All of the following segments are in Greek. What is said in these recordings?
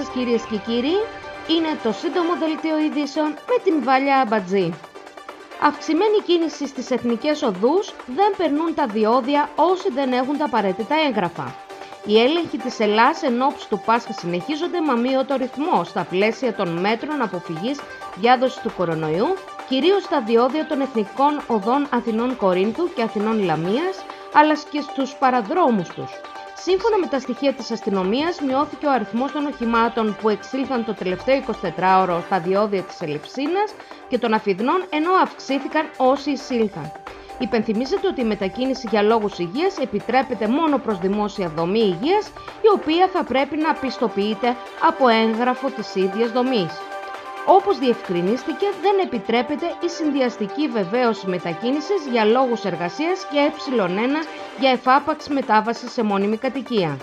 σας κυρίες και κύριοι, είναι το σύντομο δελτίο ειδήσεων με την Βάλια Αμπατζή. Αυξημένη κίνηση στις εθνικές οδούς δεν περνούν τα διόδια όσοι δεν έχουν τα απαραίτητα έγγραφα. Οι έλεγχοι της Ελλάς εν ώψη του Πάσχα συνεχίζονται με αμύωτο ρυθμό στα πλαίσια των μέτρων αποφυγής διάδοσης του κορονοϊού, κυρίως στα διόδια των εθνικών οδών Αθηνών Κορίνθου και Αθηνών Λαμίας, αλλά και στους παραδρόμους τους. Σύμφωνα με τα στοιχεία της αστυνομίας, μειώθηκε ο αριθμός των οχημάτων που εξήλθαν το τελευταίο 24ωρο στα διόδια της Ελευσίνας και των Αφιδνών, ενώ αυξήθηκαν όσοι εισήλθαν. Υπενθυμίζεται ότι η μετακίνηση για λόγους υγείας επιτρέπεται μόνο προς δημόσια δομή υγείας, η οποία θα πρέπει να πιστοποιείται από έγγραφο της ίδιας δομής. Όπως διευκρινίστηκε, δεν επιτρέπεται η συνδυαστική βεβαίωση μετακίνησης για λόγους εργασίας και ε1 για εφάπαξ μετάβαση σε μόνιμη κατοικία.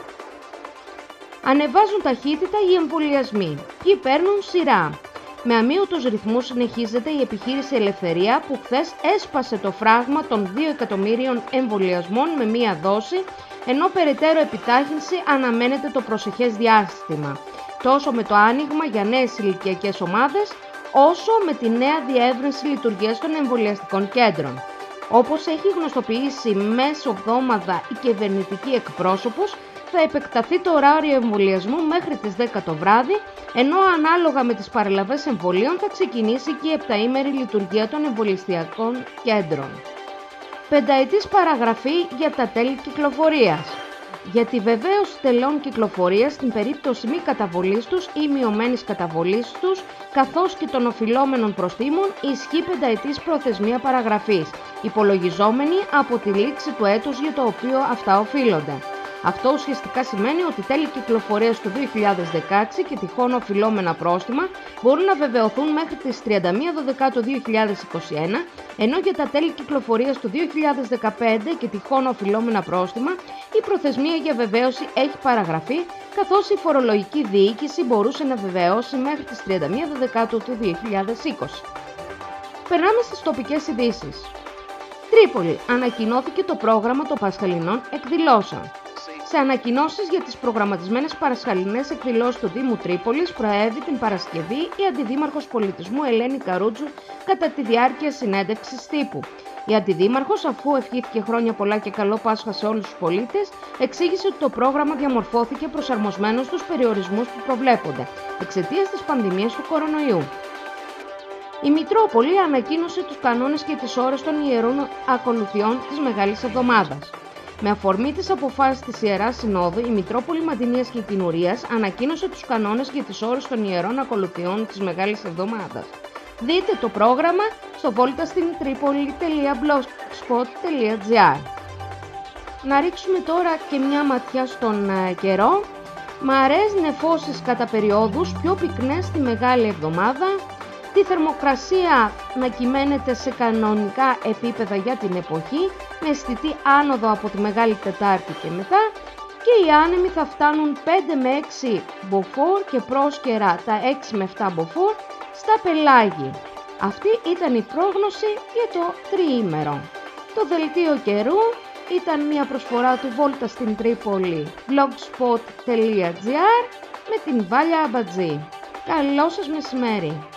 Ανεβάζουν ταχύτητα οι εμβολιασμοί. Ποιοι παίρνουν σειρά. Με αμύωτους ρυθμούς συνεχίζεται η επιχείρηση Ελευθερία που χθες έσπασε το φράγμα των 2 εκατομμύριων εμβολιασμών με μία δόση, ενώ περαιτέρω επιτάχυνση αναμένεται το προσεχές διάστημα τόσο με το άνοιγμα για νέες ηλικιακές ομάδες, όσο με τη νέα διεύρυνση λειτουργίας των εμβολιαστικών κέντρων. Όπως έχει γνωστοποιήσει μέσω εβδόμαδα η κυβερνητική εκπρόσωπος, θα επεκταθεί το ωράριο εμβολιασμού μέχρι τις 10 το βράδυ, ενώ ανάλογα με τις παρελαβές εμβολίων θα ξεκινήσει και η επταήμερη λειτουργία των εμβολιαστικών κέντρων. Πενταετής παραγραφή για τα τέλη κυκλοφορίας για τη βεβαίωση τελών κυκλοφορίας στην περίπτωση μη καταβολής τους ή μειωμένης καταβολής τους, καθώς και των οφειλόμενων προστήμων, ισχύει πενταετής προθεσμία παραγραφής, υπολογιζόμενη από τη λήξη του έτους για το οποίο αυτά οφείλονται. Αυτό ουσιαστικά σημαίνει ότι τέλη κυκλοφορίας του 2016 και τυχόν οφειλόμενα πρόστιμα μπορούν να βεβαιωθούν μέχρι τις 31 Δεκάτου 2021, ενώ για τα τέλη κυκλοφορίας του 2015 και τυχόν οφειλόμενα πρόστιμα η προθεσμία για βεβαίωση έχει παραγραφεί, καθώς η φορολογική διοίκηση μπορούσε να βεβαιώσει μέχρι τις 31 Δεκάτου του 2020. Περνάμε στις τοπικές ειδήσεις. Τρίπολη ανακοινώθηκε το πρόγραμμα των Πασχαλινών εκδηλώσεων. Σε ανακοινώσεις για τις προγραμματισμένες παρασχαλινές εκδηλώσεις του Δήμου Τρίπολης, προέβη την Παρασκευή η Αντιδήμαρχος Πολιτισμού Ελένη Καρούτζου κατά τη διάρκεια συνέντευξης τύπου. Η Αντιδήμαρχος, αφού ευχήθηκε χρόνια πολλά και καλό Πάσχα σε όλους τους πολίτες, εξήγησε ότι το πρόγραμμα διαμορφώθηκε προσαρμοσμένο στους περιορισμούς που προβλέπονται εξαιτίας της πανδημίας του κορονοϊού. Η Μητρόπολη ανακοίνωσε τους κανόνες και τις ώρες των ιερών ακολουθιών της Μεγάλης Εβδομάδας. Με αφορμή τις αποφάσεις της Ιεράς Συνόδου, η Μητρόπολη Μαντινίας και Κοινουρίας ανακοίνωσε τους κανόνες και τις ώρες των ιερών ακολουθιών της Μεγάλης Εβδομάδας. Δείτε το πρόγραμμα στο voltastin.tripoli.blogspot.gr Να ρίξουμε τώρα και μια ματιά στον ε, καιρό. Μαρές νεφώσεις κατά περιόδους, πιο πυκνές στη Μεγάλη Εβδομάδα, τη θερμοκρασία να κυμαίνεται σε κανονικά επίπεδα για την εποχή, με αισθητή άνοδο από τη Μεγάλη Τετάρτη και μετά και οι άνεμοι θα φτάνουν 5 με 6 μποφόρ και πρόσκαιρα τα 6 με 7 μποφόρ στα πελάγη. Αυτή ήταν η πρόγνωση για το τριήμερο. Το δελτίο καιρού ήταν μια προσφορά του Βόλτα στην Τρίπολη blogspot.gr με την Βάλια Αμπατζή. Καλό σας μεσημέρι!